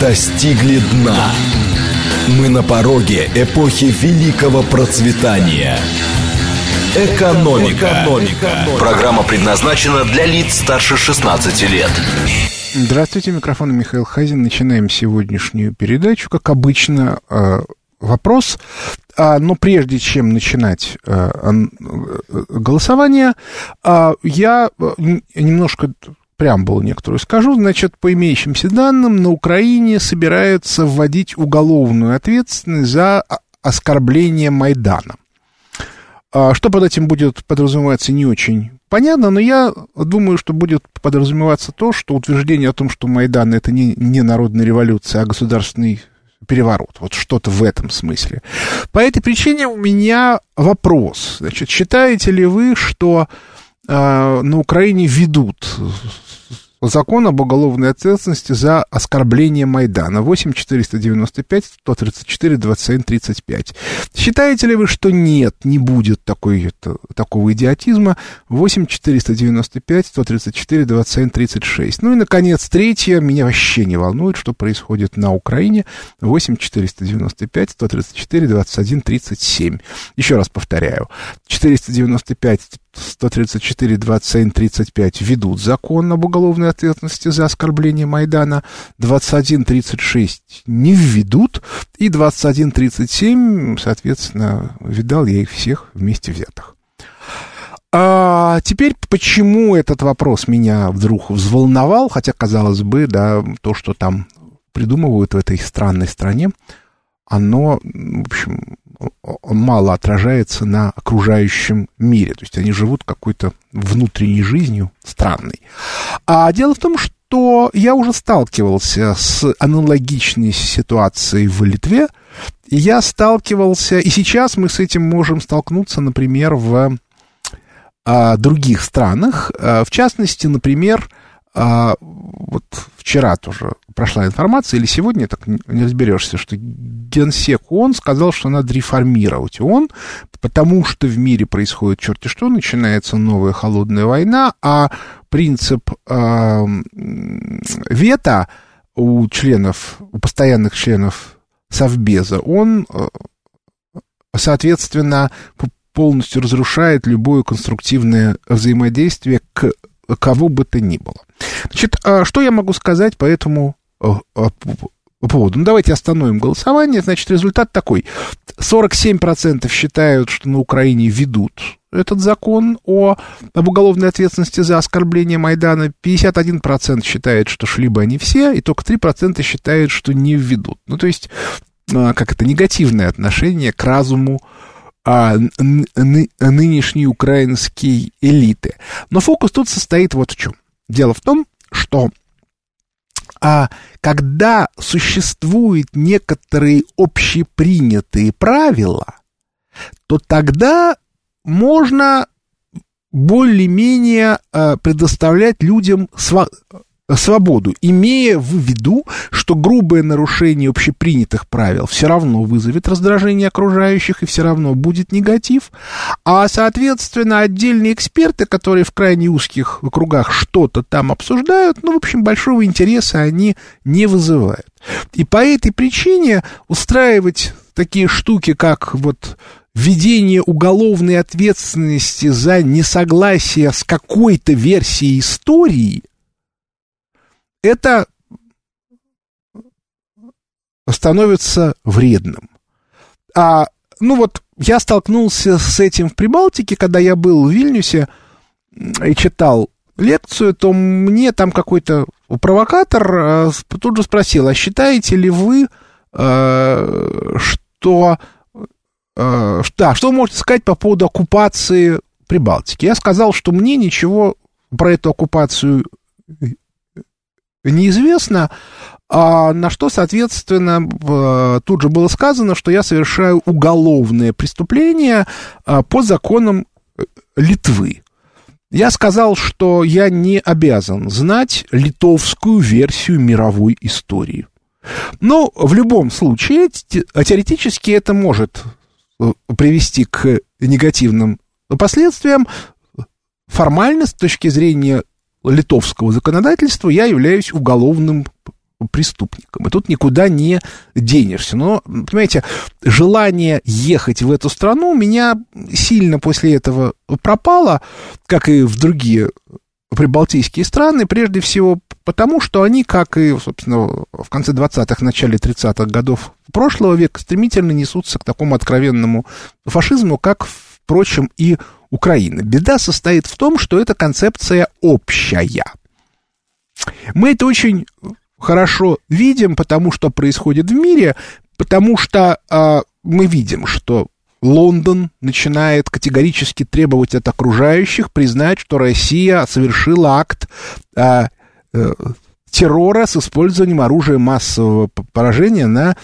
достигли дна. Мы на пороге эпохи великого процветания. Экономика. Экономика. Программа предназначена для лиц старше 16 лет. Здравствуйте, микрофон Михаил Хазин. Начинаем сегодняшнюю передачу. Как обычно, э, вопрос. А, но прежде чем начинать э, э, голосование, а, я немножко преамбулу некоторую скажу. Значит, по имеющимся данным, на Украине собираются вводить уголовную ответственность за оскорбление Майдана. А, что под этим будет подразумеваться, не очень понятно, но я думаю, что будет подразумеваться то, что утверждение о том, что Майдан это не, не народная революция, а государственный переворот. Вот что-то в этом смысле. По этой причине у меня вопрос. Значит, считаете ли вы, что э, на Украине ведут закон об уголовной ответственности за оскорбление Майдана. 8 495 134 27 35. Считаете ли вы, что нет, не будет такой, такого идиотизма? 8 495 134 27 36. Ну и, наконец, третье. Меня вообще не волнует, что происходит на Украине. 8 495 134 21 37. Еще раз повторяю. 495 134, 27, 35 ведут закон об уголовной ответственности за оскорбление Майдана, 21, 36 не введут, и 21, 37, соответственно, видал я их всех вместе взятых. А теперь, почему этот вопрос меня вдруг взволновал, хотя, казалось бы, да, то, что там придумывают в этой странной стране, оно, в общем, мало отражается на окружающем мире. То есть они живут какой-то внутренней жизнью странной. А дело в том, что я уже сталкивался с аналогичной ситуацией в Литве. Я сталкивался, и сейчас мы с этим можем столкнуться, например, в а, других странах. А, в частности, например, а, вот вчера тоже прошла информация, или сегодня, так не разберешься, что генсек ООН сказал, что надо реформировать ООН, потому что в мире происходит черти что, начинается новая холодная война, а принцип э, вето у членов, у постоянных членов Совбеза, он, э, соответственно, полностью разрушает любое конструктивное взаимодействие к кого бы то ни было. Значит, а что я могу сказать по этому э, э, поводу? Ну, давайте остановим голосование. Значит, результат такой. 47% считают, что на Украине ведут этот закон о, об уголовной ответственности за оскорбление Майдана. 51% считает, что шли бы они все, и только 3% считают, что не введут. Ну, то есть, а, как это, негативное отношение к разуму а, ны, нынешней украинской элиты. Но фокус тут состоит вот в чем. Дело в том, что а, когда существуют некоторые общепринятые правила, то тогда можно более-менее а, предоставлять людям свободу, имея в виду, что грубое нарушение общепринятых правил все равно вызовет раздражение окружающих и все равно будет негатив, а, соответственно, отдельные эксперты, которые в крайне узких кругах что-то там обсуждают, ну, в общем, большого интереса они не вызывают. И по этой причине устраивать такие штуки, как вот введение уголовной ответственности за несогласие с какой-то версией истории – это становится вредным. А, ну вот, я столкнулся с этим в Прибалтике, когда я был в Вильнюсе и читал лекцию, то мне там какой-то провокатор а, тут же спросил, а считаете ли вы, а, что... А, да, что вы можете сказать по поводу оккупации Прибалтики? Я сказал, что мне ничего про эту оккупацию неизвестно, а на что, соответственно, тут же было сказано, что я совершаю уголовное преступление а, по законам э, Литвы. Я сказал, что я не обязан знать литовскую версию мировой истории. Но в любом случае, теоретически это может э, привести к негативным последствиям. Формально, с точки зрения литовского законодательства я являюсь уголовным преступником. И тут никуда не денешься. Но, понимаете, желание ехать в эту страну у меня сильно после этого пропало, как и в другие прибалтийские страны, прежде всего потому, что они, как и, собственно, в конце 20-х, начале 30-х годов прошлого века, стремительно несутся к такому откровенному фашизму, как, впрочем, и Украина. Беда состоит в том, что эта концепция общая. Мы это очень хорошо видим, потому что происходит в мире, потому что э, мы видим, что Лондон начинает категорически требовать от окружающих признать, что Россия совершила акт э, э, террора с использованием оружия массового поражения на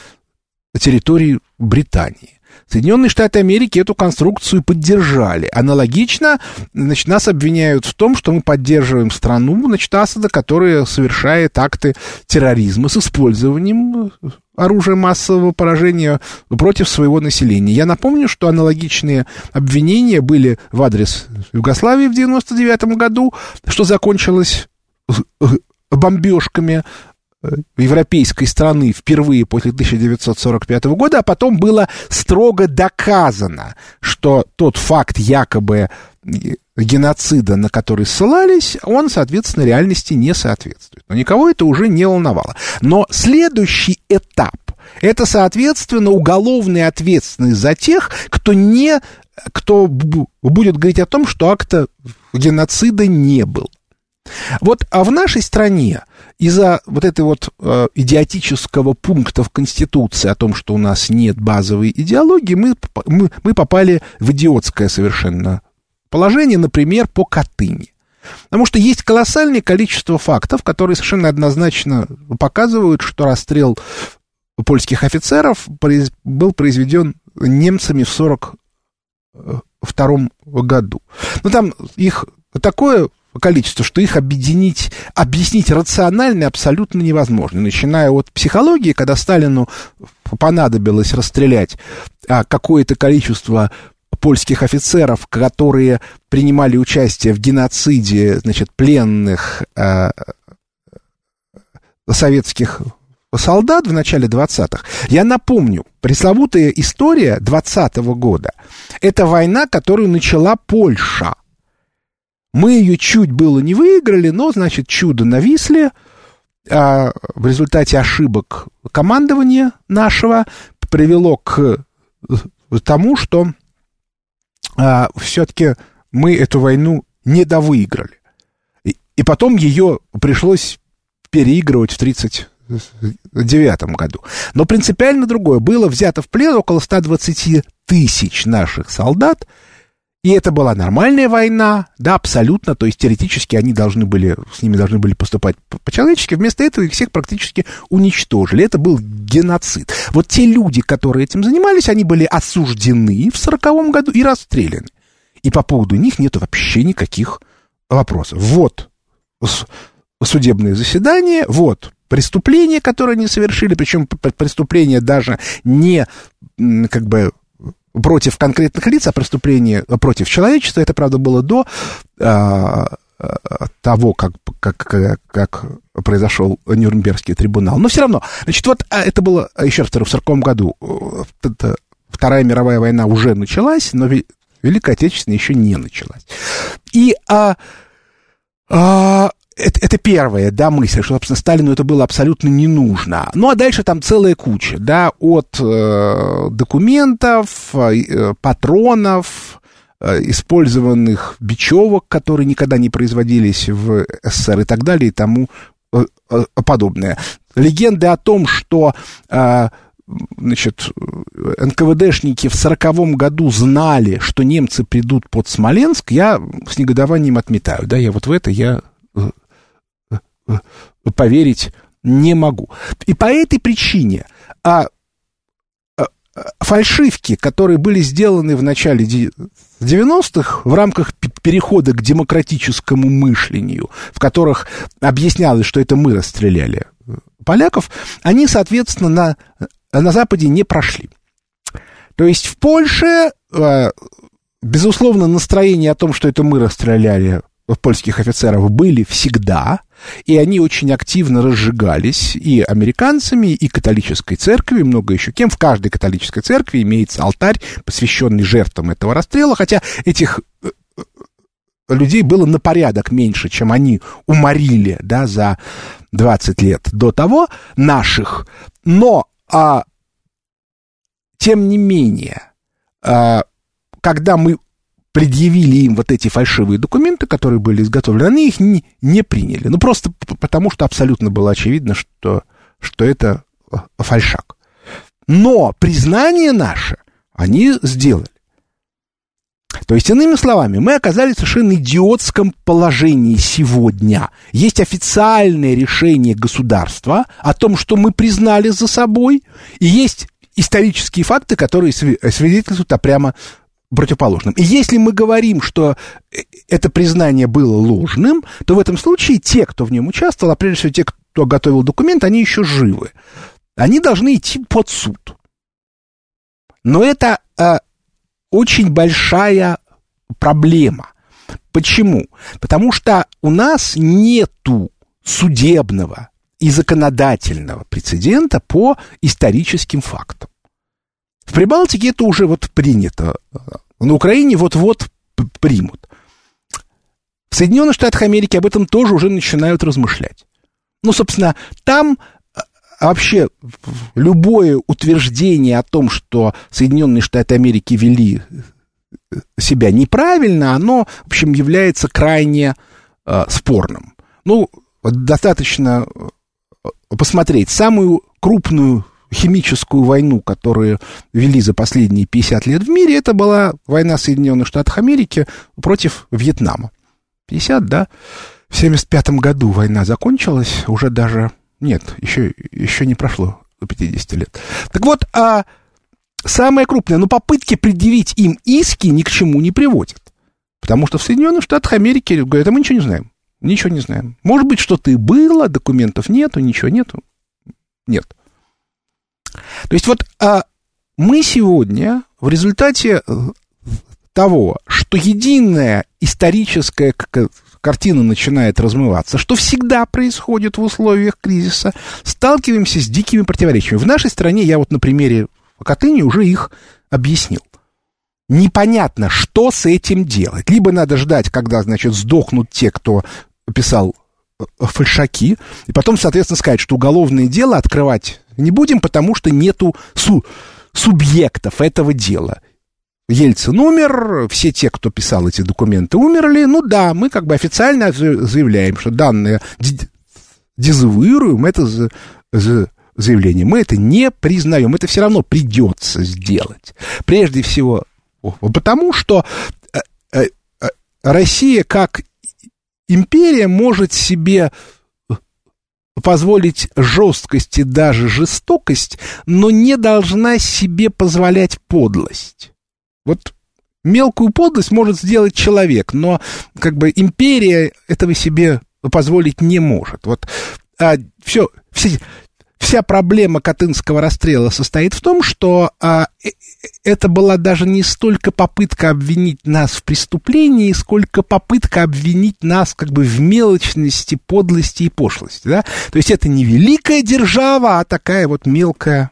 территории Британии. Соединенные Штаты Америки эту конструкцию поддержали. Аналогично, значит, нас обвиняют в том, что мы поддерживаем страну, значит, Асада, которая совершает акты терроризма с использованием оружия массового поражения против своего населения. Я напомню, что аналогичные обвинения были в адрес Югославии в 99 году, что закончилось бомбежками европейской страны впервые после 1945 года, а потом было строго доказано, что тот факт якобы геноцида, на который ссылались, он, соответственно, реальности не соответствует. Но никого это уже не волновало. Но следующий этап – это, соответственно, уголовная ответственность за тех, кто не кто будет говорить о том, что акта геноцида не был. Вот а в нашей стране из-за вот этой вот э, идиотического пункта в Конституции о том, что у нас нет базовой идеологии, мы, мы, мы попали в идиотское совершенно положение, например, по Катыни. Потому что есть колоссальное количество фактов, которые совершенно однозначно показывают, что расстрел польских офицеров был произведен немцами в 1942 году. Ну, там их такое количество, что их объединить, объяснить рационально абсолютно невозможно. Начиная от психологии, когда Сталину понадобилось расстрелять а, какое-то количество польских офицеров, которые принимали участие в геноциде, значит, пленных э, советских солдат в начале 20-х. Я напомню, пресловутая история 20 -го года. Это война, которую начала Польша. Мы ее чуть было не выиграли, но, значит, чудо нависли. А в результате ошибок командования нашего привело к тому, что а, все-таки мы эту войну не довыиграли. И, и потом ее пришлось переигрывать в 1939 году. Но принципиально другое. Было взято в плен около 120 тысяч наших солдат, и это была нормальная война, да, абсолютно, то есть теоретически они должны были, с ними должны были поступать по-человечески, вместо этого их всех практически уничтожили. Это был геноцид. Вот те люди, которые этим занимались, они были осуждены в сороковом году и расстреляны. И по поводу них нет вообще никаких вопросов. Вот судебное заседание, вот преступление, которое они совершили, причем преступление даже не как бы против конкретных лиц, а преступление против человечества. Это, правда, было до а, того, как, как, как, произошел Нюрнбергский трибунал. Но все равно, значит, вот а, это было, еще раз в 1940 году, Вторая мировая война уже началась, но Великая Отечественная еще не началась. И а, а, это, это первая, да, мысль, что, собственно, Сталину это было абсолютно не нужно. Ну, а дальше там целая куча, да, от э, документов, э, патронов, э, использованных бечевок, которые никогда не производились в СССР и так далее и тому э, э, подобное. Легенды о том, что... Э, значит, НКВДшники в сороковом году знали, что немцы придут под Смоленск, я с негодованием отметаю, да, я вот в это я поверить не могу. И по этой причине а, а, фальшивки, которые были сделаны в начале 90-х в рамках перехода к демократическому мышлению, в которых объяснялось, что это мы расстреляли поляков, они, соответственно, на, на Западе не прошли. То есть в Польше, а, безусловно, настроение о том, что это мы расстреляли польских офицеров, были всегда – и они очень активно разжигались и американцами, и католической церковью, и много еще кем. В каждой католической церкви имеется алтарь, посвященный жертвам этого расстрела, хотя этих э, э, людей было на порядок меньше, чем они уморили, да, за 20 лет до того, наших. Но, а, тем не менее, а, когда мы предъявили им вот эти фальшивые документы, которые были изготовлены, они их не, не приняли. Ну, просто потому, что абсолютно было очевидно, что, что это э, фальшак. Но признание наше они сделали. То есть, иными словами, мы оказались в совершенно идиотском положении сегодня. Есть официальное решение государства о том, что мы признали за собой, и есть исторические факты, которые свидетельствуют о прямо противоположным. И если мы говорим, что э, это признание было ложным, то в этом случае те, кто в нем участвовал, а прежде всего те, кто готовил документ, они еще живы. Они должны идти под суд. Но это э, очень большая проблема. Почему? Потому что у нас нету судебного и законодательного прецедента по историческим фактам. В Прибалтике это уже вот принято. На Украине вот-вот примут. В Соединенных Штатах Америки об этом тоже уже начинают размышлять. Ну, собственно, там а, вообще любое утверждение о том, что Соединенные Штаты Америки вели э, себя неправильно, оно, в общем, является крайне э, спорным. Ну, достаточно э, посмотреть самую крупную химическую войну, которую вели за последние 50 лет в мире, это была война Соединенных Штатов Америки против Вьетнама. 50, да? В 75 году война закончилась, уже даже... Нет, еще, еще не прошло 50 лет. Так вот, а самое крупное, но попытки предъявить им иски ни к чему не приводят. Потому что в Соединенных Штатах Америки говорят, а мы ничего не знаем. Ничего не знаем. Может быть, что-то и было, документов нету, ничего нету. Нет. То есть вот а, мы сегодня в результате э, того, что единая историческая картина начинает размываться, что всегда происходит в условиях кризиса, сталкиваемся с дикими противоречиями. В нашей стране, я вот на примере Катыни уже их объяснил. Непонятно, что с этим делать. Либо надо ждать, когда, значит, сдохнут те, кто писал фальшаки, и потом, соответственно, сказать, что уголовное дело открывать не будем, потому что нету су субъектов этого дела. Ельцин умер, все те, кто писал эти документы, умерли. Ну да, мы как бы официально заявляем, что данные дезавуируем это заявление. Мы это не признаем, это все равно придется сделать. Прежде всего потому, что э, э, э, Россия как империя может себе позволить жесткость и даже жестокость, но не должна себе позволять подлость. Вот мелкую подлость может сделать человек, но как бы империя этого себе позволить не может. Вот а, все, все, вся проблема Катынского расстрела состоит в том, что а, э, это была даже не столько попытка обвинить нас в преступлении, сколько попытка обвинить нас как бы в мелочности, подлости и пошлости. Да? То есть это не великая держава, а такая вот мелкая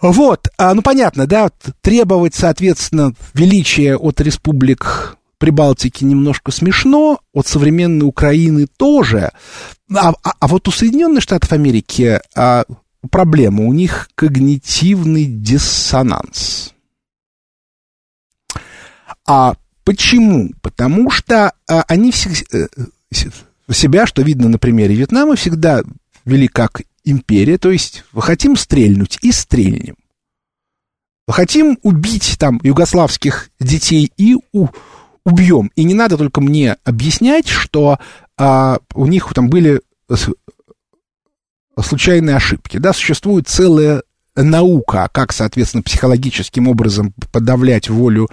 вот, а, ну понятно, да, требовать, соответственно, величия от республик Прибалтики немножко смешно, от современной Украины тоже. А, а, а вот у Соединенных Штатов Америки а, проблема, у них когнитивный диссонанс. А почему? Потому что а, они все, э, себя, что видно на примере Вьетнама, всегда вели как империя, то есть хотим стрельнуть и стрельнем. Хотим убить там югославских детей и у, убьем. И не надо только мне объяснять, что а, у них там были случайные ошибки. Да, существует целая наука, как, соответственно, психологическим образом подавлять волю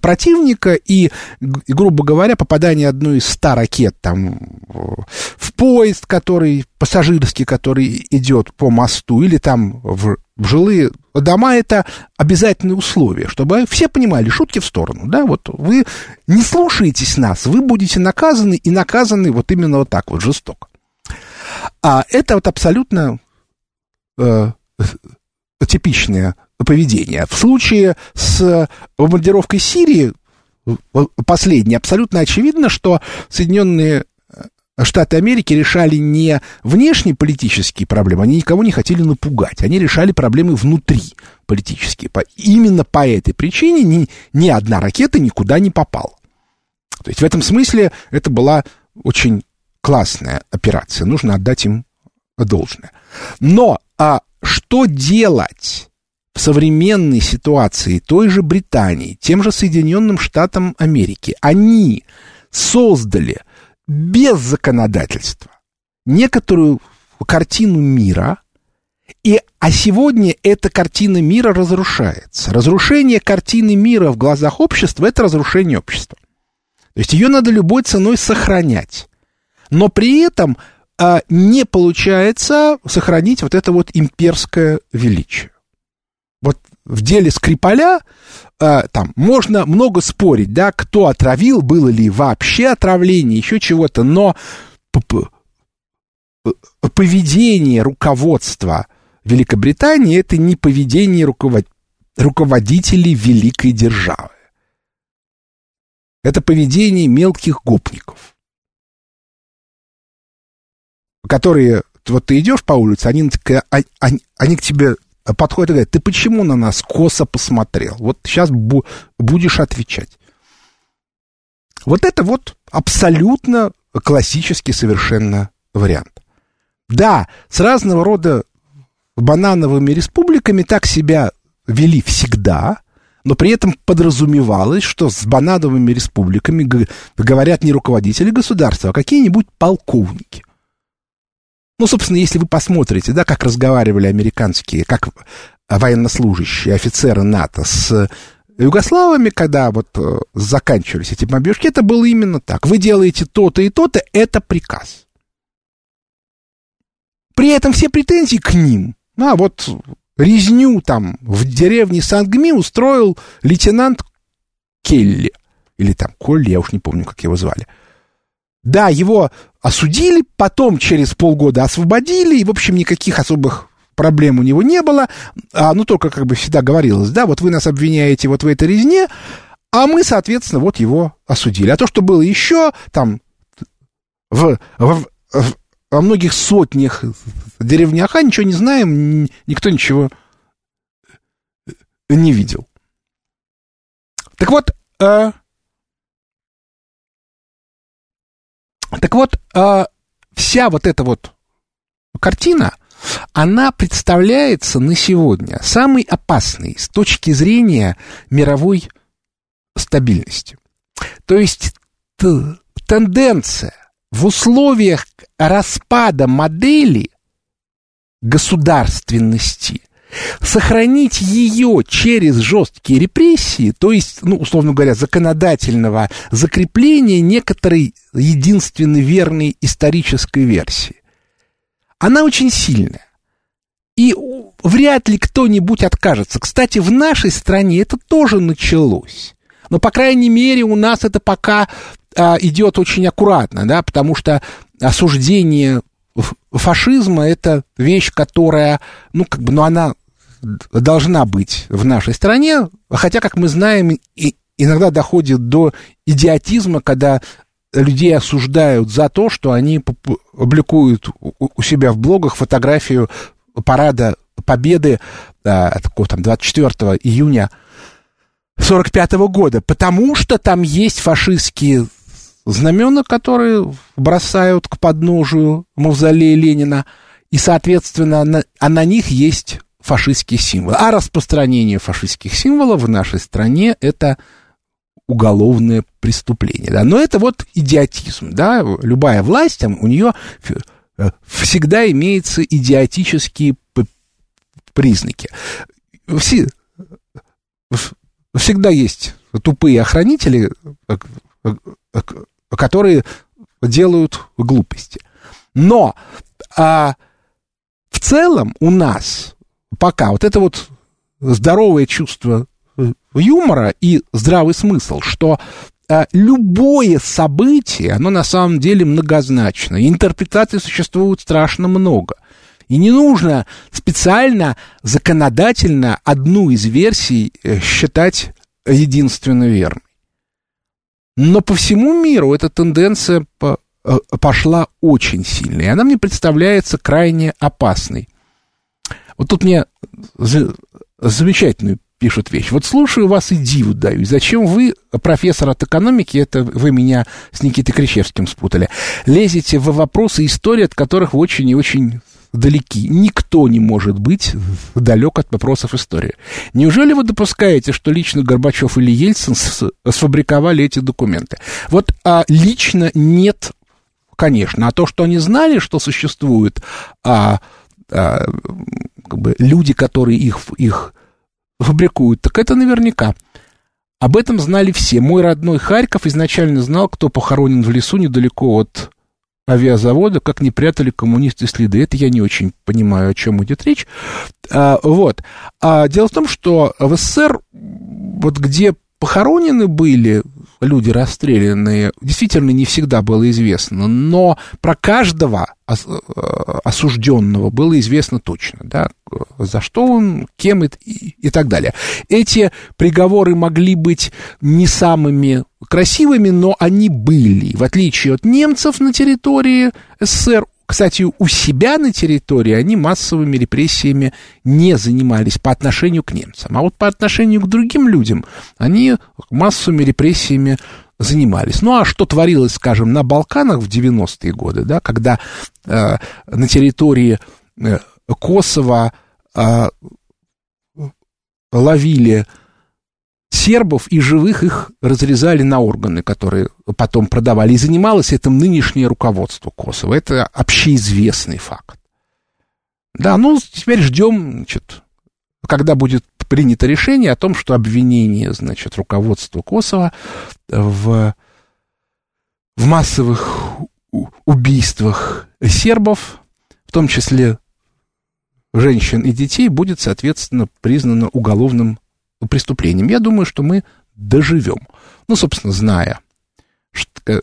противника, и, грубо говоря, попадание одной из ста ракет там в поезд, который пассажирский, который идет по мосту, или там в, в жилые дома, это обязательное условие, чтобы все понимали, шутки в сторону, да, вот вы не слушаетесь нас, вы будете наказаны, и наказаны вот именно вот так вот, жестоко. А это вот абсолютно э, типичное поведение. В случае с бомбардировкой Сирии, последней, абсолютно очевидно, что Соединенные Штаты Америки решали не внешние политические проблемы, они никого не хотели напугать, они решали проблемы внутри политические. Именно по этой причине ни, ни одна ракета никуда не попала. То есть в этом смысле это была очень классная операция, нужно отдать им должное. Но а что делать в современной ситуации той же Британии, тем же Соединенным Штатам Америки? Они создали без законодательства некоторую картину мира, и, а сегодня эта картина мира разрушается. Разрушение картины мира в глазах общества – это разрушение общества. То есть ее надо любой ценой сохранять. Но при этом а, не получается сохранить вот это вот имперское величие. Вот в деле Скрипаля а, там можно много спорить, да, кто отравил, было ли вообще отравление, еще чего-то, но поведение руководства Великобритании это не поведение руковод... руководителей великой державы. Это поведение мелких гопников которые, вот ты идешь по улице, они, они, а, они к тебе подходят и говорят, ты почему на нас косо посмотрел? Вот сейчас бу будешь отвечать. Вот это вот абсолютно классический совершенно вариант. Да, с разного рода банановыми республиками так себя вели всегда, но при этом подразумевалось, что с банановыми республиками говорят не руководители государства, а какие-нибудь полковники. Ну, собственно, если вы посмотрите, да, как разговаривали американские, как военнослужащие, офицеры НАТО с югославами, когда вот э, заканчивались эти бомбежки, это было именно так. Вы делаете то-то и то-то, это приказ. При этом все претензии к ним. А вот резню там в деревне Сангми устроил лейтенант Келли. Или там Колли, я уж не помню, как его звали. Да, его осудили, потом через полгода освободили, и, в общем, никаких особых проблем у него не было, а, ну, только, как бы всегда говорилось, да, вот вы нас обвиняете вот в этой резне, а мы, соответственно, вот его осудили. А то, что было еще, там, в, в, в, во многих сотнях деревнях, а ничего не знаем, никто ничего не видел. Так вот, э, Так вот, э, вся вот эта вот картина, она представляется на сегодня самой опасной с точки зрения мировой стабильности. То есть тенденция в условиях распада модели государственности сохранить ее через жесткие репрессии, то есть, ну, условно говоря, законодательного закрепления некоторой единственной верной исторической версии, она очень сильная. И вряд ли кто-нибудь откажется. Кстати, в нашей стране это тоже началось. Но, по крайней мере, у нас это пока а, идет очень аккуратно, да, потому что осуждение фашизма это вещь, которая, ну, как бы, ну, она должна быть в нашей стране, хотя, как мы знаем, и иногда доходит до идиотизма, когда людей осуждают за то, что они публикуют у себя в блогах фотографию парада Победы а, там, 24 июня 45 года, потому что там есть фашистские знамена, которые бросают к подножию мавзолея Ленина, и, соответственно, на, а на них есть фашистские символы. А распространение фашистских символов в нашей стране это уголовное преступление. Да? Но это вот идиотизм. Да? Любая власть, там, у нее э, всегда имеются идиотические признаки. Все, всегда есть тупые охранители, которые делают глупости. Но а, в целом у нас пока вот это вот здоровое чувство юмора и здравый смысл, что а, любое событие, оно на самом деле многозначно. Интерпретаций существует страшно много. И не нужно специально, законодательно одну из версий э, считать единственно верной. Но по всему миру эта тенденция э, пошла очень сильно, и она мне представляется крайне опасной. Вот тут мне замечательную пишут вещь. Вот слушаю вас и диву даю. Зачем вы, профессор от экономики, это вы меня с Никитой Кричевским спутали, лезете в вопросы истории, от которых вы очень и очень далеки. Никто не может быть далек от вопросов истории. Неужели вы допускаете, что лично Горбачев или Ельцин сфабриковали эти документы? Вот а лично нет, конечно. А то, что они знали, что существуют а, а, как бы люди, которые их, их фабрикуют, так это наверняка. Об этом знали все. Мой родной Харьков изначально знал, кто похоронен в лесу недалеко от авиазавода, как не прятали коммунисты следы. Это я не очень понимаю, о чем идет речь. А, вот. А, дело в том, что в СССР, вот где похоронены были люди расстрелянные, действительно не всегда было известно, но про каждого э, осужденного было известно точно, да, за что он, кем и, и так далее. Эти приговоры могли быть не самыми красивыми, но они были. В отличие от немцев на территории СССР, кстати, у себя на территории они массовыми репрессиями не занимались по отношению к немцам. А вот по отношению к другим людям они массовыми репрессиями занимались. Ну, а что творилось, скажем, на Балканах в 90-е годы, да, когда э, на территории э, Косово э, ловили сербов и живых их разрезали на органы, которые потом продавали. И занималось этим нынешнее руководство Косово. Это общеизвестный факт. Да, ну, теперь ждем, значит, когда будет принято решение о том, что обвинение, значит, руководства Косово в, в массовых убийствах сербов, в том числе женщин и детей, будет, соответственно, признано уголовным преступлением. Я думаю, что мы доживем. Ну, собственно, зная, что, э,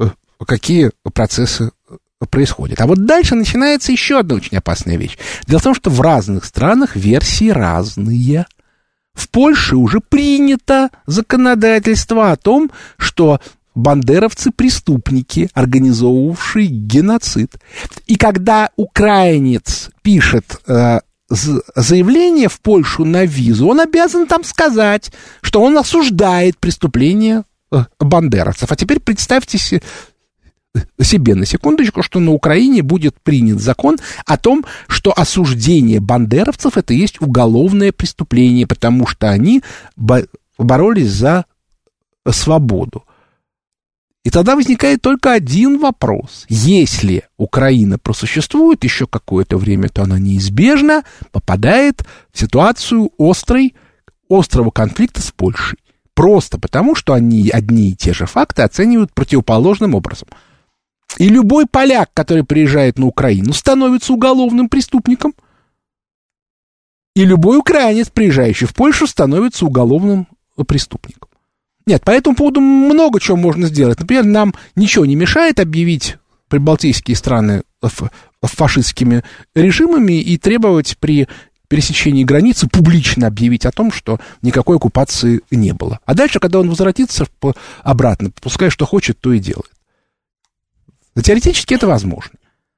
э, какие процессы происходят. А вот дальше начинается еще одна очень опасная вещь. Дело в том, что в разных странах версии разные. В Польше уже принято законодательство о том, что бандеровцы преступники, организовывавшие геноцид. И когда украинец пишет э, заявление в Польшу на визу, он обязан там сказать, что он осуждает преступление э, бандеровцев. А теперь представьте себе на секундочку, что на Украине будет принят закон о том, что осуждение бандеровцев это есть уголовное преступление, потому что они боролись за свободу. И тогда возникает только один вопрос. Если Украина просуществует еще какое-то время, то она неизбежно попадает в ситуацию острой, острого конфликта с Польшей. Просто потому, что они одни и те же факты оценивают противоположным образом. И любой поляк, который приезжает на Украину, становится уголовным преступником. И любой украинец, приезжающий в Польшу, становится уголовным преступником. Нет, по этому поводу много чего можно сделать. Например, нам ничего не мешает объявить прибалтийские страны фашистскими режимами и требовать при пересечении границы публично объявить о том, что никакой оккупации не было. А дальше, когда он возвратится обратно, пускай что хочет, то и делает. Теоретически это возможно.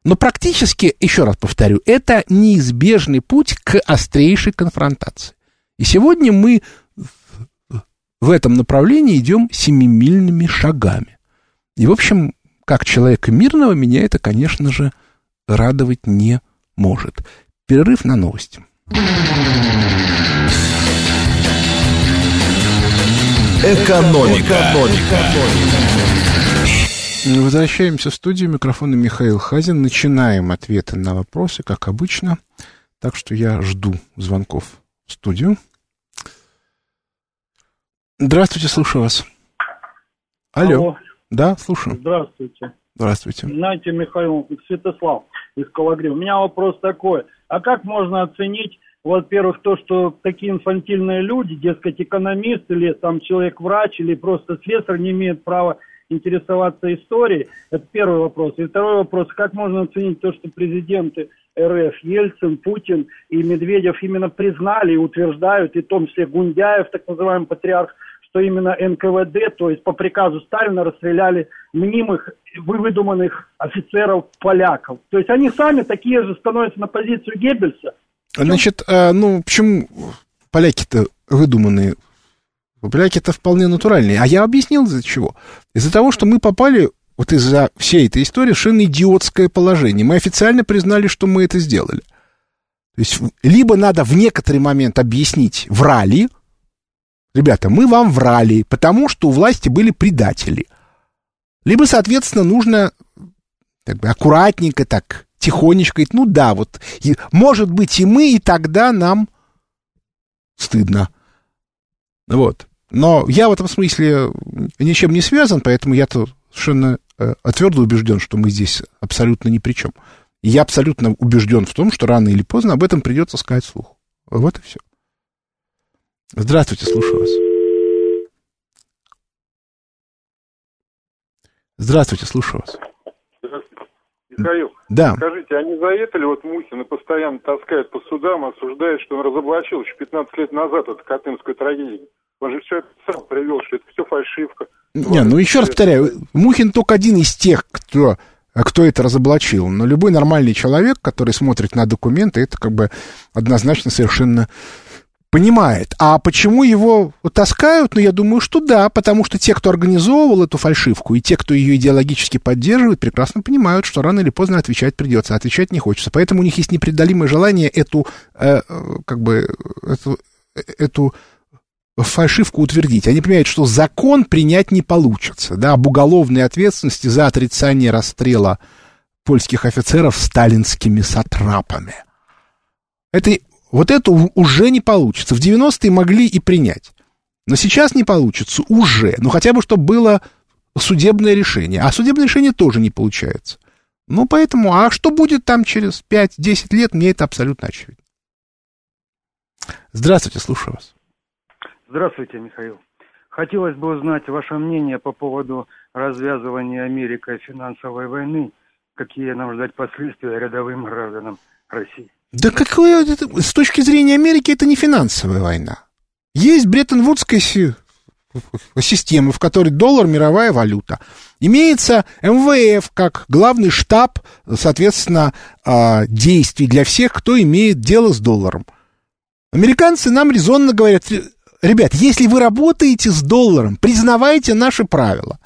Но практически, еще раз повторю, это неизбежный путь к острейшей конфронтации. И сегодня мы в этом направлении идем семимильными шагами. И, в общем, как человека мирного, меня это, конечно же, радовать не может. Перерыв на новости. Экономика. Экономика. Возвращаемся в студию. Микрофон Михаил Хазин. Начинаем ответы на вопросы, как обычно. Так что я жду звонков в студию. Здравствуйте, слушаю вас. Алло. Алло. Да, слушаю. Здравствуйте. Здравствуйте. Знаете, Михаил Святослав из Калагри. У меня вопрос такой. А как можно оценить, во-первых, то, что такие инфантильные люди, дескать, экономист или там человек-врач или просто слесарь не имеют права интересоваться историей? Это первый вопрос. И второй вопрос. Как можно оценить то, что президенты РФ Ельцин, Путин и Медведев именно признали и утверждают, и в том числе Гундяев, так называемый патриарх что именно НКВД, то есть по приказу Сталина расстреляли мнимых, выдуманных офицеров поляков. То есть они сами такие же становятся на позицию Геббельса. Значит, а, ну почему поляки-то выдуманные? Поляки-то вполне натуральные. А я объяснил из-за чего. Из-за того, что мы попали вот из-за всей этой истории совершенно идиотское положение. Мы официально признали, что мы это сделали. То есть либо надо в некоторый момент объяснить, врали, Ребята, мы вам врали, потому что у власти были предатели. Либо, соответственно, нужно как бы аккуратненько так, тихонечко, ну да, вот, и, может быть и мы, и тогда нам стыдно. Вот. Но я в этом смысле ничем не связан, поэтому я-то совершенно э, твердо убежден, что мы здесь абсолютно ни при чем. И я абсолютно убежден в том, что рано или поздно об этом придется сказать вслух. Вот и все. Здравствуйте, слушаю вас. Здравствуйте, слушаю вас. Здравствуйте. Михаил, да. скажите, а не за это ли вот Мухина постоянно таскает по судам, осуждает, что он разоблачил еще 15 лет назад эту Катынскую трагедию? Он же все это сам привел, что это все фальшивка. Не, ну еще раз повторяю, Мухин только один из тех, кто кто это разоблачил. Но любой нормальный человек, который смотрит на документы, это как бы однозначно совершенно понимает. А почему его таскают? Ну, я думаю, что да, потому что те, кто организовывал эту фальшивку, и те, кто ее идеологически поддерживает, прекрасно понимают, что рано или поздно отвечать придется, а отвечать не хочется. Поэтому у них есть непреодолимое желание эту, э, как бы, эту, эту фальшивку утвердить. Они понимают, что закон принять не получится, да, об уголовной ответственности за отрицание расстрела польских офицеров сталинскими сатрапами. Это вот это уже не получится. В 90-е могли и принять. Но сейчас не получится уже. Ну, хотя бы, чтобы было судебное решение. А судебное решение тоже не получается. Ну, поэтому, а что будет там через 5-10 лет, мне это абсолютно очевидно. Здравствуйте, слушаю вас. Здравствуйте, Михаил. Хотелось бы узнать ваше мнение по поводу развязывания Америкой финансовой войны. Какие нам ждать последствия рядовым гражданам России? Да какое это, с точки зрения Америки это не финансовая война. Есть Бреттон-Вудская система, в которой доллар мировая валюта. Имеется МВФ как главный штаб, соответственно, а, действий для всех, кто имеет дело с долларом. Американцы нам резонно говорят, ребят, если вы работаете с долларом, признавайте наши правила.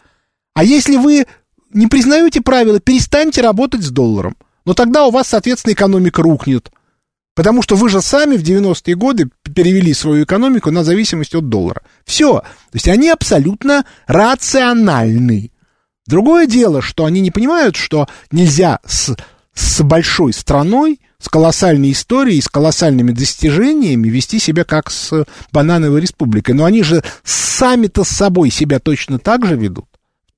А если вы не признаете правила, перестаньте работать с долларом. Но тогда у вас, соответственно, экономика рухнет. Потому что вы же сами в 90-е годы перевели свою экономику на зависимость от доллара. Все. То есть они абсолютно рациональны. Другое дело, что они не понимают, что нельзя с, с большой страной, с колоссальной историей, с колоссальными достижениями вести себя как с банановой республикой. Но они же сами-то с собой себя точно так же ведут.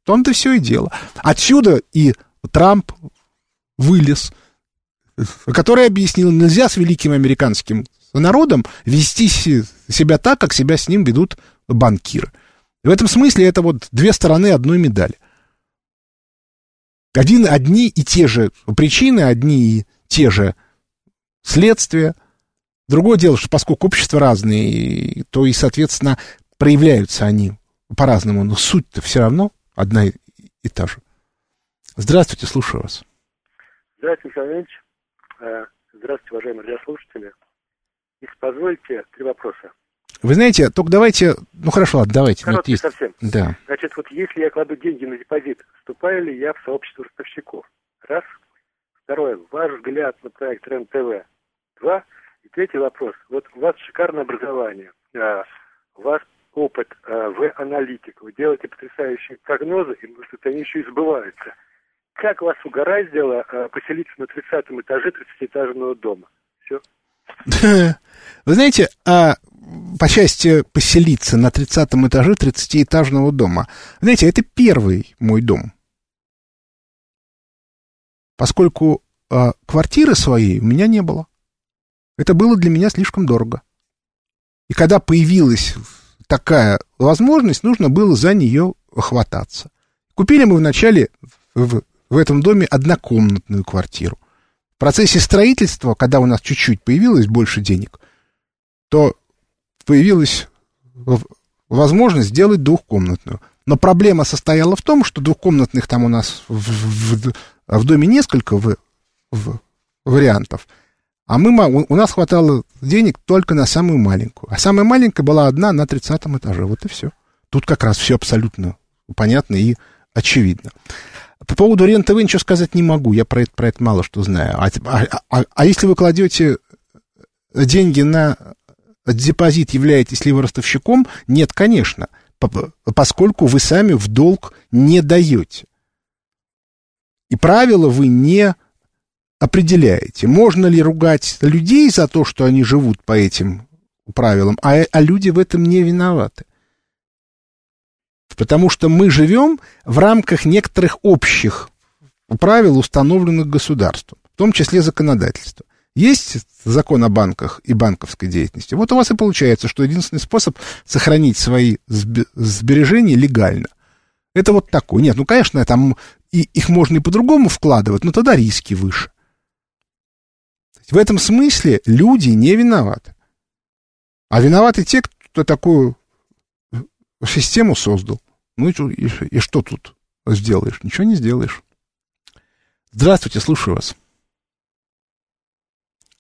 В том-то все и дело. Отсюда и Трамп вылез, который объяснил, нельзя с великим американским народом вести себя так, как себя с ним ведут банкиры. В этом смысле это вот две стороны одной медали. Один, одни и те же причины, одни и те же следствия. Другое дело, что поскольку общества разные, то и, соответственно, проявляются они по-разному, но суть-то все равно одна и та же. Здравствуйте, слушаю вас. Здравствуйте, Михаил Ильич. Э, здравствуйте, уважаемые радиослушатели. Если позволите, три вопроса. Вы знаете, только давайте, ну хорошо, давайте. Короткий есть... совсем. Да. Значит, вот если я кладу деньги на депозит, вступаю ли я в сообщество ростовщиков? Раз. Второе. Ваш взгляд на проект РЕН-ТВ. Два. И третий вопрос. Вот у вас шикарное образование. А, у вас опыт а, в аналитике. Вы делаете потрясающие прогнозы, и может, они еще и сбываются как вас угораздило э, поселиться на 30 этаже 30-этажного дома? Все. Вы знаете, а по части поселиться на 30 этаже 30-этажного дома. Знаете, это первый мой дом. Поскольку э, квартиры своей у меня не было. Это было для меня слишком дорого. И когда появилась такая возможность, нужно было за нее хвататься. Купили мы вначале в, в этом доме однокомнатную квартиру. В процессе строительства, когда у нас чуть-чуть появилось больше денег, то появилась возможность сделать двухкомнатную. Но проблема состояла в том, что двухкомнатных там у нас в, в, в доме несколько в, в, вариантов, а мы, у нас хватало денег только на самую маленькую. А самая маленькая была одна на 30 этаже. Вот и все. Тут как раз все абсолютно понятно и очевидно. По поводу РЕН-ТВ ничего сказать не могу. Я про это, про это мало что знаю. А, а, а, а если вы кладете деньги на депозит, являетесь ли вы ростовщиком? Нет, конечно. Поскольку вы сами в долг не даете. И правила вы не определяете. Можно ли ругать людей за то, что они живут по этим правилам, а, а люди в этом не виноваты. Потому что мы живем в рамках некоторых общих правил, установленных государством, в том числе законодательства. Есть закон о банках и банковской деятельности. Вот у вас и получается, что единственный способ сохранить свои сбережения легально. Это вот такой. Нет, ну, конечно, там и, их можно и по-другому вкладывать, но тогда риски выше. В этом смысле люди не виноваты. А виноваты те, кто такую систему создал. Ну и, и, и что тут сделаешь? Ничего не сделаешь. Здравствуйте, слушаю вас.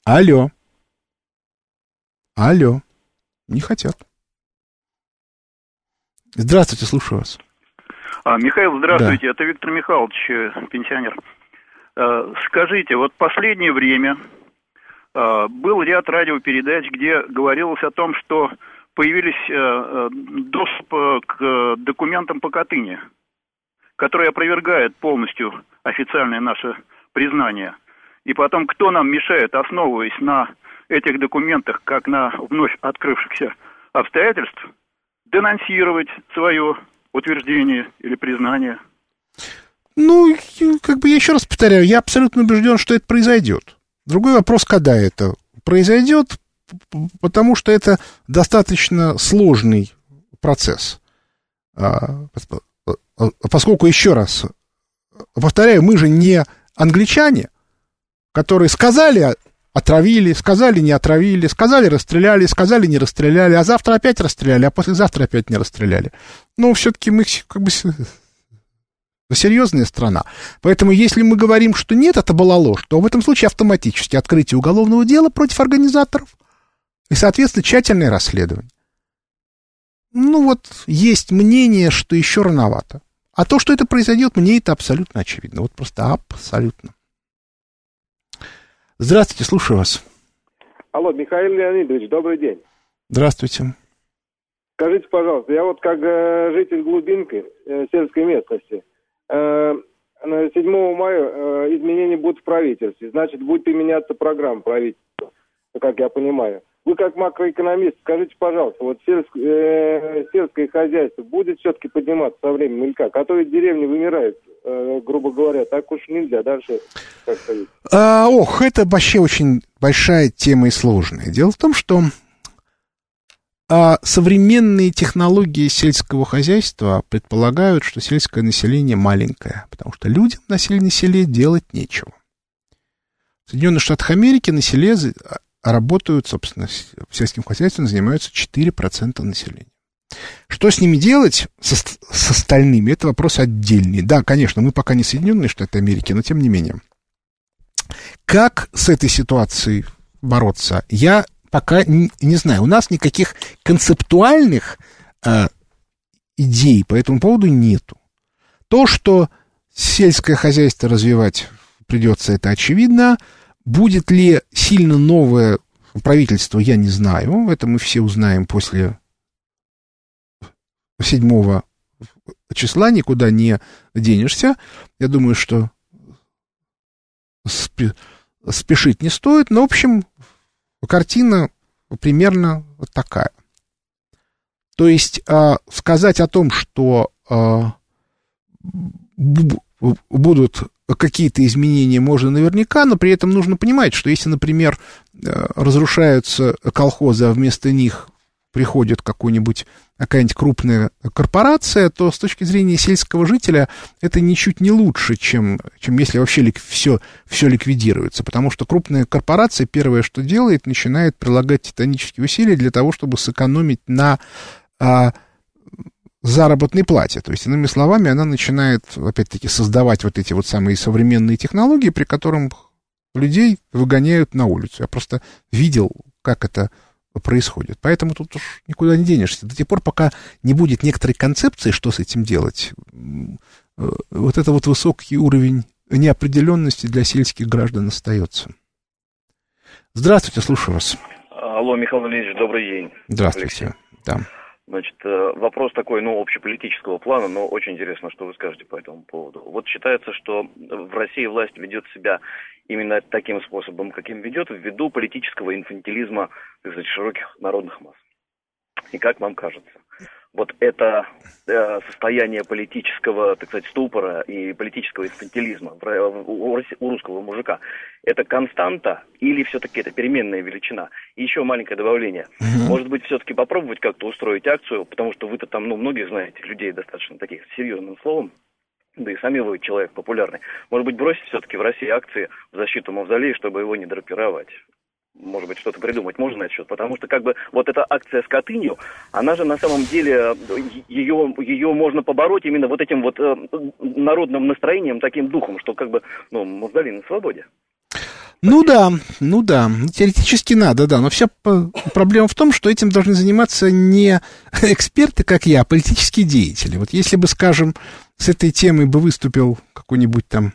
Алло. Алло. Не хотят. Здравствуйте, слушаю вас. А, Михаил, здравствуйте. Да. Это Виктор Михайлович, э, пенсионер. Э, скажите, вот последнее время э, был ряд радиопередач, где говорилось о том, что появились э, э, доступ э, к документам по Катыни, которые опровергают полностью официальное наше признание. И потом, кто нам мешает, основываясь на этих документах, как на вновь открывшихся обстоятельств, денонсировать свое утверждение или признание? Ну, как бы я еще раз повторяю, я абсолютно убежден, что это произойдет. Другой вопрос, когда это произойдет, потому что это достаточно сложный процесс. А, поскольку, еще раз повторяю, мы же не англичане, которые сказали, отравили, сказали, не отравили, сказали, расстреляли, сказали, не расстреляли, а завтра опять расстреляли, а послезавтра опять не расстреляли. Но все-таки мы как бы серьезная страна. Поэтому, если мы говорим, что нет, это была ложь, то в этом случае автоматически открытие уголовного дела против организаторов – и, соответственно, тщательное расследование. Ну вот, есть мнение, что еще рановато. А то, что это произойдет, мне это абсолютно очевидно. Вот просто абсолютно. Здравствуйте, слушаю вас. Алло, Михаил Леонидович, добрый день. Здравствуйте. Скажите, пожалуйста, я вот как э, житель глубинки э, сельской местности, э, 7 мая э, изменения будут в правительстве, значит, будет применяться программа правительства, как я понимаю. Вы как макроэкономист, скажите, пожалуйста, вот сельск, э, сельское хозяйство будет все-таки подниматься со временем или как? А то ведь деревни вымирают, э, грубо говоря, так уж нельзя дальше. А, ох, это вообще очень большая тема и сложная. Дело в том, что а, современные технологии сельского хозяйства предполагают, что сельское население маленькое, потому что людям на селе делать нечего. В Соединенных Штатах Америки на селе работают, собственно, сельским хозяйством занимаются 4% населения. Что с ними делать, со, с остальными, это вопрос отдельный. Да, конечно, мы пока не Соединенные Штаты Америки, но тем не менее. Как с этой ситуацией бороться, я пока не, не знаю. У нас никаких концептуальных э, идей по этому поводу нету. То, что сельское хозяйство развивать придется, это очевидно. Будет ли сильно новое правительство, я не знаю. Это мы все узнаем после 7 числа, никуда не денешься. Я думаю, что спешить не стоит. Но, в общем, картина примерно вот такая. То есть э, сказать о том, что э, будут какие-то изменения можно наверняка, но при этом нужно понимать, что если, например, э, разрушаются колхозы, а вместо них приходит какой-нибудь какая-нибудь крупная корпорация, то с точки зрения сельского жителя это ничуть не лучше, чем, чем если вообще лик, все, все ликвидируется. Потому что крупная корпорация первое, что делает, начинает прилагать титанические усилия для того, чтобы сэкономить на а, заработной плате. То есть, иными словами, она начинает, опять-таки, создавать вот эти вот самые современные технологии, при которых людей выгоняют на улицу. Я просто видел, как это происходит. Поэтому тут уж никуда не денешься. До тех пор, пока не будет некоторой концепции, что с этим делать, э, вот это вот высокий уровень неопределенности для сельских граждан остается. Здравствуйте, слушаю вас. Алло, Михаил Валерьевич, добрый день. Здравствуйте. Да. Значит, э, вопрос такой, ну, общеполитического плана, но очень интересно, что вы скажете по этому поводу. Вот считается, что в России власть ведет себя именно таким способом, каким ведет, ввиду политического инфантилизма так сказать, широких народных масс. И как вам кажется, вот это э, состояние политического, так сказать, ступора и политического инфантилизма у, у русского мужика, это константа или все-таки это переменная величина? И еще маленькое добавление. Угу. Может быть, все-таки попробовать как-то устроить акцию, потому что вы-то там, ну, многие знаете людей достаточно таких серьезным словом, да и сами вы человек популярный. Может быть, бросить все-таки в России акции в защиту мавзолея, чтобы его не драпировать? Может быть, что-то придумать можно на счет, потому что как бы вот эта акция с Катынью, она же на самом деле, ее, ее можно побороть именно вот этим вот э, народным настроением, таким духом, что как бы, ну, мавзолей на свободе. Ну да, ну да, теоретически надо, да, но вся проблема в том, что этим должны заниматься не эксперты, как я, а политические деятели. Вот если бы, скажем, с этой темой бы выступил какой-нибудь там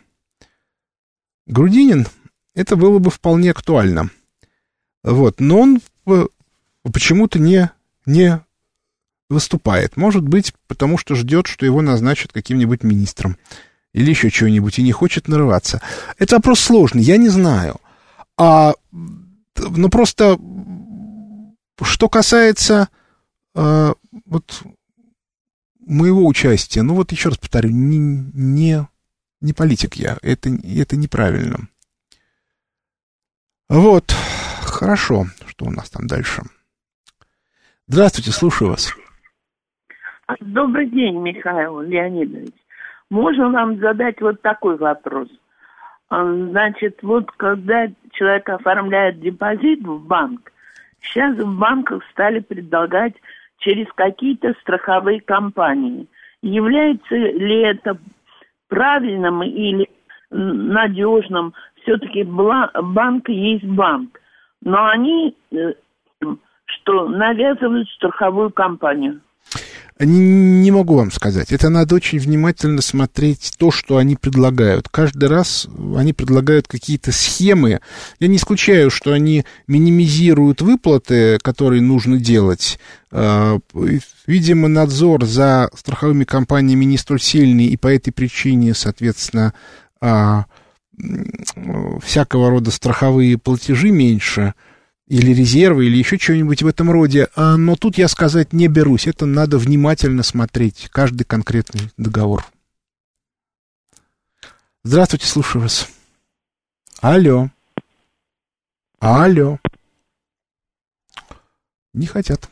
Грудинин, это было бы вполне актуально. Вот, но он э, почему-то не, не выступает. Может быть, потому что ждет, что его назначат каким-нибудь министром или еще чего-нибудь, и не хочет нарываться. Это вопрос сложный, я не знаю. А, ну, просто, что касается а, вот моего участия, ну, вот еще раз повторю, не, не, не политик я, это, это неправильно. Вот, хорошо, что у нас там дальше. Здравствуйте, слушаю вас. Добрый день, Михаил Леонидович. Можно вам задать вот такой вопрос? А, значит, вот когда человек оформляет депозит в банк, сейчас в банках стали предлагать через какие-то страховые компании. Является ли это правильным или надежным? Все-таки банк есть банк. Но они э, что навязывают страховую компанию. Не могу вам сказать. Это надо очень внимательно смотреть то, что они предлагают. Каждый раз они предлагают какие-то схемы. Я не исключаю, что они минимизируют выплаты, которые нужно делать. А, видимо, надзор за страховыми компаниями не столь сильный, и по этой причине, соответственно, а, всякого рода страховые платежи меньше – или резервы, или еще что-нибудь в этом роде. А, но тут я сказать не берусь. Это надо внимательно смотреть, каждый конкретный договор. Здравствуйте, слушаю вас. Алло. Алло. Не хотят.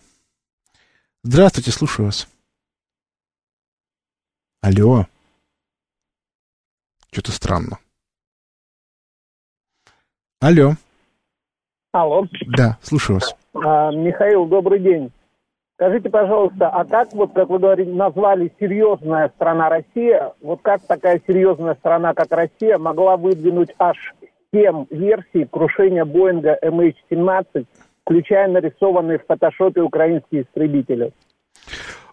Здравствуйте, слушаю вас. Алло. Что-то странно. Алло. Алло. Да, слушаю вас. А, Михаил, добрый день. Скажите, пожалуйста, а как, вот, как вы говорите, назвали серьезная страна Россия, вот как такая серьезная страна, как Россия, могла выдвинуть аж 7 версий крушения Боинга MH17, включая нарисованные в фотошопе украинские истребители?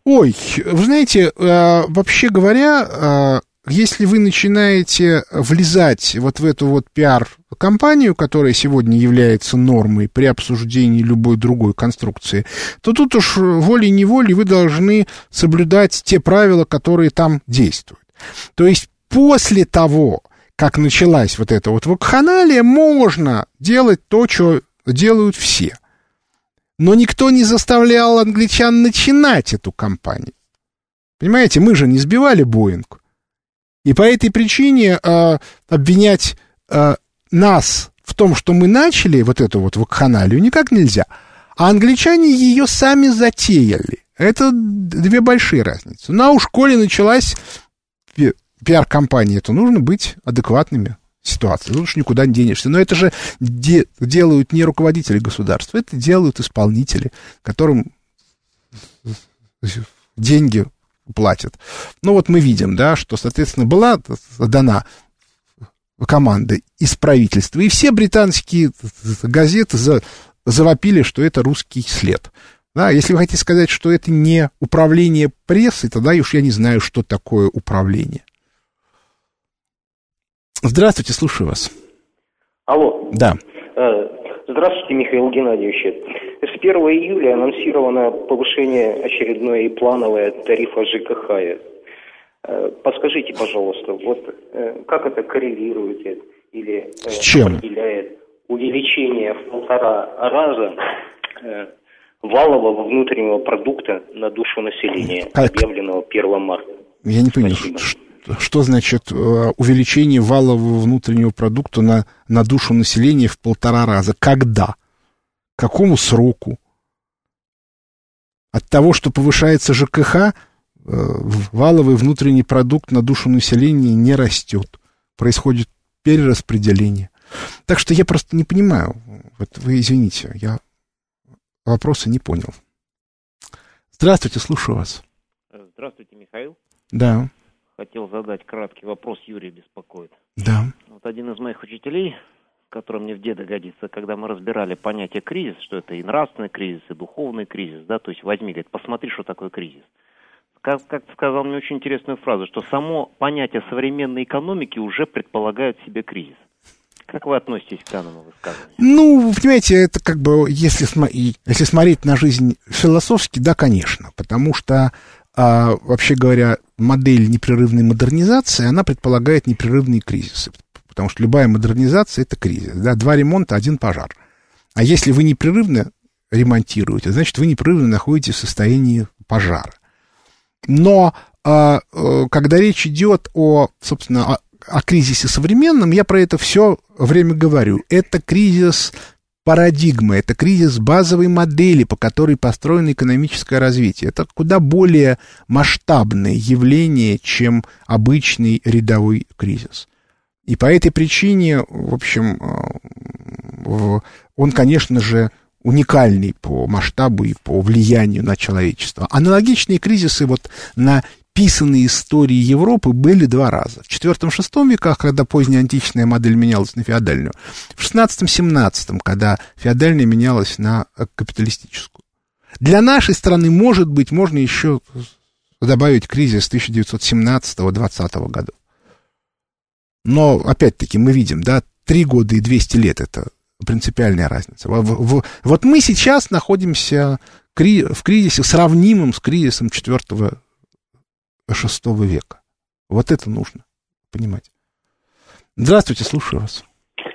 Ой, вы знаете, э, вообще говоря, э, если вы начинаете влезать вот в эту вот пиар-компанию, которая сегодня является нормой при обсуждении любой другой конструкции, то тут уж волей-неволей вы должны соблюдать те правила, которые там действуют. То есть после того, как началась вот эта вот вакханалия, можно делать то, что делают все. Но никто не заставлял англичан начинать эту кампанию. Понимаете, мы же не сбивали Боинг. И по этой причине э, обвинять э, нас в том, что мы начали вот эту вот вакханалию, никак нельзя. А англичане ее сами затеяли. Это две большие разницы. Ну, а у школе началась пиар-компания, то нужно быть адекватными ситуации. Тут уж никуда не денешься. Но это же де- делают не руководители государства, это делают исполнители, которым деньги платят. Ну вот мы видим, да, что, соответственно, была дана команда из правительства, и все британские газеты за, завопили, что это русский след. Да, если вы хотите сказать, что это не управление прессой, тогда уж я не знаю, что такое управление. Здравствуйте, слушаю вас. Алло. Да. Э, здравствуйте, Михаил Геннадьевич. С 1 июля анонсировано повышение очередное и плановое тарифа ЖКХ. Э, подскажите, пожалуйста, вот э, как это коррелирует или С чем? определяет увеличение в полтора раза валового внутреннего продукта на душу населения, как? объявленного 1 марта? Я не понял, что, что значит увеличение валового внутреннего продукта на, на душу населения в полтора раза? Когда? К какому сроку? От того, что повышается ЖКХ, валовый внутренний продукт на душу населения не растет. Происходит перераспределение. Так что я просто не понимаю. Вот вы извините, я вопроса не понял. Здравствуйте, слушаю вас. Здравствуйте, Михаил. Да. Хотел задать краткий вопрос, Юрий беспокоит. Да. Вот один из моих учителей, который мне в деда годится, когда мы разбирали понятие кризис, что это и нравственный кризис, и духовный кризис, да, то есть возьми, говорит, посмотри, что такое кризис. Как, как сказал мне очень интересную фразу, что само понятие современной экономики уже предполагает в себе кризис. Как вы относитесь к данному высказыванию? Ну, понимаете, это как бы, если, если смотреть на жизнь философски, да, конечно, потому что, а, вообще говоря, модель непрерывной модернизации, она предполагает непрерывные кризисы, потому что любая модернизация – это кризис, да, два ремонта, один пожар. А если вы непрерывно ремонтируете, значит, вы непрерывно находитесь в состоянии пожара. Но а, когда речь идет о, собственно, о, о кризисе современном, я про это все время говорю. Это кризис парадигмы, это кризис базовой модели, по которой построено экономическое развитие. Это куда более масштабное явление, чем обычный рядовой кризис. И по этой причине, в общем, он, конечно же, уникальный по масштабу и по влиянию на человечество. Аналогичные кризисы вот на писанные истории Европы были два раза. В IV-VI веках, когда поздняя античная модель менялась на феодальную. В XVI-XVII, когда феодальная менялась на капиталистическую. Для нашей страны, может быть, можно еще добавить кризис 1917-20 годов. Но, опять-таки, мы видим, да, три года и 200 лет — это принципиальная разница. Вот мы сейчас находимся в кризисе, сравнимом с кризисом IV VI века. Вот это нужно понимать. Здравствуйте, слушаю вас.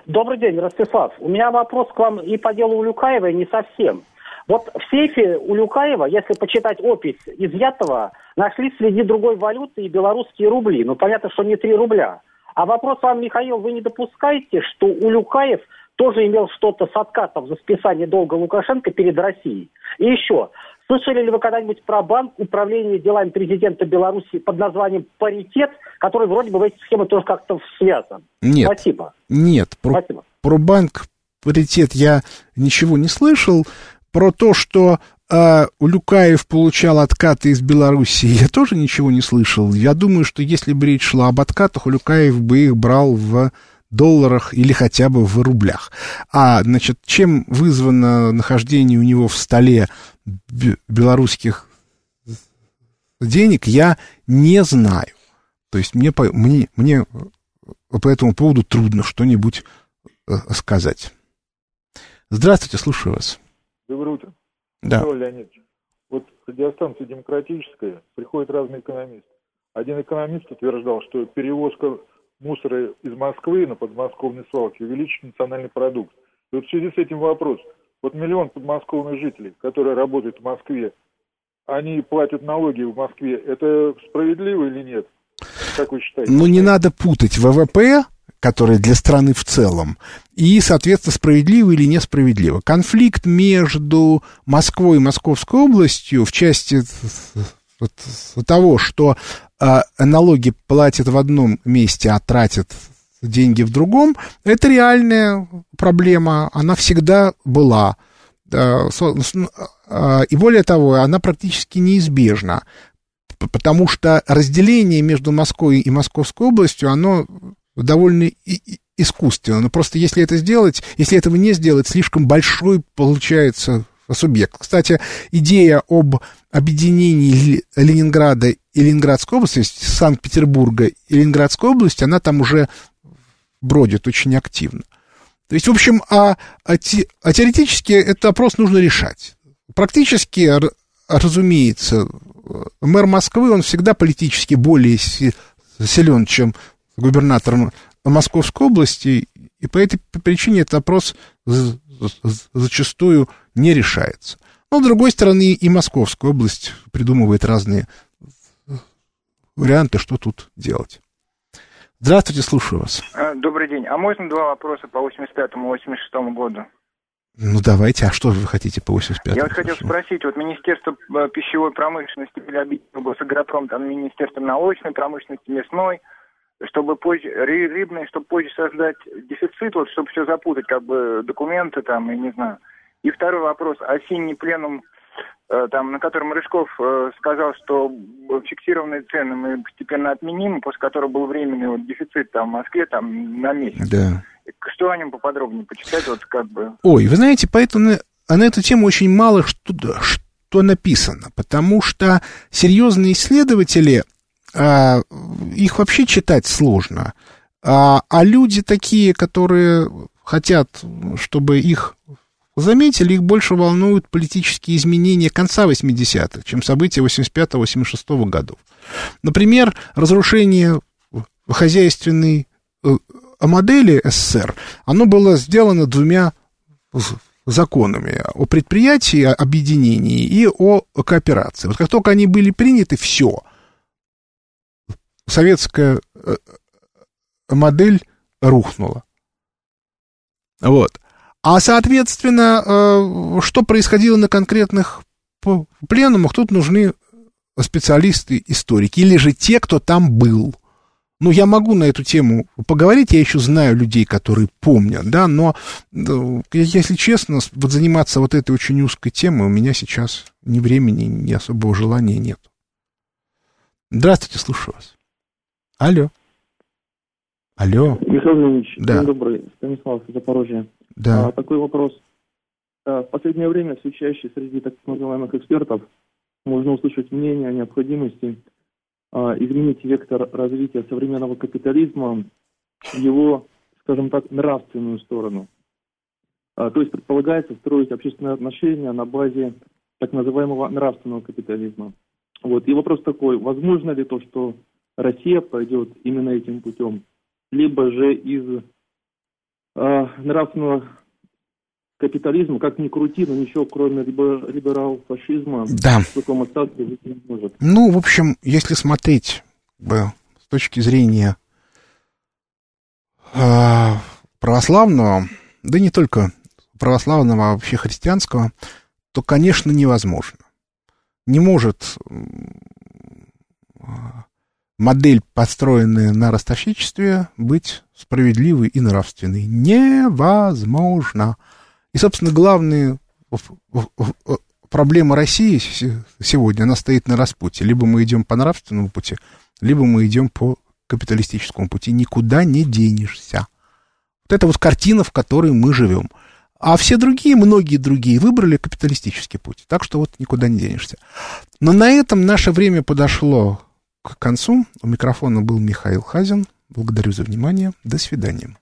Добрый день, Ростислав. У меня вопрос к вам и по делу Улюкаева, и не совсем. Вот в сейфе Улюкаева, если почитать опись изъятого, нашли среди другой валюты и белорусские рубли. Ну, понятно, что не 3 рубля. А вопрос вам, Михаил, вы не допускаете, что Улюкаев тоже имел что-то с откатов за списание долга Лукашенко перед Россией? И еще, Слышали ли вы когда-нибудь про банк управления делами президента Беларуси под названием «Паритет», который вроде бы в эти схемы тоже как-то связан? Нет. Спасибо. Нет. Про, Спасибо. про банк «Паритет» я ничего не слышал. Про то, что э, Улюкаев получал откаты из Беларуси, я тоже ничего не слышал. Я думаю, что если бы речь шла об откатах, Улюкаев бы их брал в долларах или хотя бы в рублях. А, значит, чем вызвано нахождение у него в столе белорусских денег, я не знаю. То есть мне, мне, мне по этому поводу трудно что-нибудь э, сказать. Здравствуйте, слушаю вас. Доброе утро. Да. Леонидович, вот радиостанция «Демократическая» приходят разные экономисты. Один экономист утверждал, что перевозка мусора из Москвы на подмосковные свалки увеличит национальный продукт. И вот в связи с этим вопрос. Вот миллион подмосковных жителей, которые работают в Москве, они платят налоги в Москве. Это справедливо или нет? Как вы считаете? Ну, не надо путать ВВП, который для страны в целом, и, соответственно, справедливо или несправедливо. Конфликт между Москвой и Московской областью в части того, что э, налоги платят в одном месте, а тратят деньги в другом, это реальная проблема, она всегда была. И более того, она практически неизбежна, потому что разделение между Москвой и Московской областью, оно довольно искусственно. Но просто если это сделать, если этого не сделать, слишком большой получается субъект. Кстати, идея об объединении Ленинграда и Ленинградской области, то есть Санкт-Петербурга и Ленинградской области, она там уже бродит очень активно. То есть, в общем, а, а, те, а теоретически этот вопрос нужно решать. Практически, разумеется, мэр Москвы, он всегда политически более силен, чем губернатор Московской области, и по этой причине этот вопрос зачастую не решается. Но, с другой стороны, и Московская область придумывает разные варианты, что тут делать. Здравствуйте, слушаю вас. А, добрый день. А можно два вопроса по 85-86 году? Ну, давайте. А что вы хотите по 85 Я вот хотел спросить, вот Министерство э, пищевой промышленности Белобитного Госагропром, там Министерство молочной промышленности, мясной, чтобы позже, рыбной, чтобы позже создать дефицит, вот, чтобы все запутать, как бы, документы там, и не знаю. И второй вопрос. Осенний пленум там, на котором Рыжков э, сказал, что фиксированные цены мы постепенно отменим, после которого был временный вот, дефицит там, в Москве там, на месяц. Да. Что о нем поподробнее почитать? Вот, как бы... Ой, вы знаете, поэтому а на эту тему очень мало что, что написано, потому что серьезные исследователи, а, их вообще читать сложно. А, а люди такие, которые хотят, чтобы их заметили, их больше волнуют политические изменения конца 80-х, чем события 85-86 годов. Например, разрушение хозяйственной э, модели СССР, оно было сделано двумя законами о предприятии, о объединении и о кооперации. Вот как только они были приняты, все. Советская э, модель рухнула. Вот. А, соответственно, э, что происходило на конкретных пленумах, тут нужны специалисты, историки, или же те, кто там был. Ну, я могу на эту тему поговорить, я еще знаю людей, которые помнят, да, но, если честно, вот заниматься вот этой очень узкой темой у меня сейчас ни времени, ни особого желания нет. Здравствуйте, слушаю вас. Алло. Алло. Михаил Леонидович, да. день добрый. Станислав, Запорожье. Да. А, такой вопрос. А, в последнее время все чаще среди так называемых экспертов можно услышать мнение о необходимости а, изменить вектор развития современного капитализма в его, скажем так, нравственную сторону. А, то есть предполагается строить общественные отношения на базе так называемого нравственного капитализма. Вот. И вопрос такой, возможно ли то, что Россия пойдет именно этим путем, либо же из э, нравственного капитализма, как ни крути, но ничего кроме либерал-фашизма да. в таком остатке быть не может. Ну, в общем, если смотреть с точки зрения э, православного, да не только православного, а вообще христианского, то, конечно, невозможно. Не может модель, построенная на ростовщичестве, быть справедливой и нравственной. Невозможно. И, собственно, главная проблема России сегодня, она стоит на распутье. Либо мы идем по нравственному пути, либо мы идем по капиталистическому пути. Никуда не денешься. Вот это вот картина, в которой мы живем. А все другие, многие другие выбрали капиталистический путь. Так что вот никуда не денешься. Но на этом наше время подошло к концу. У микрофона был Михаил Хазин. Благодарю за внимание. До свидания.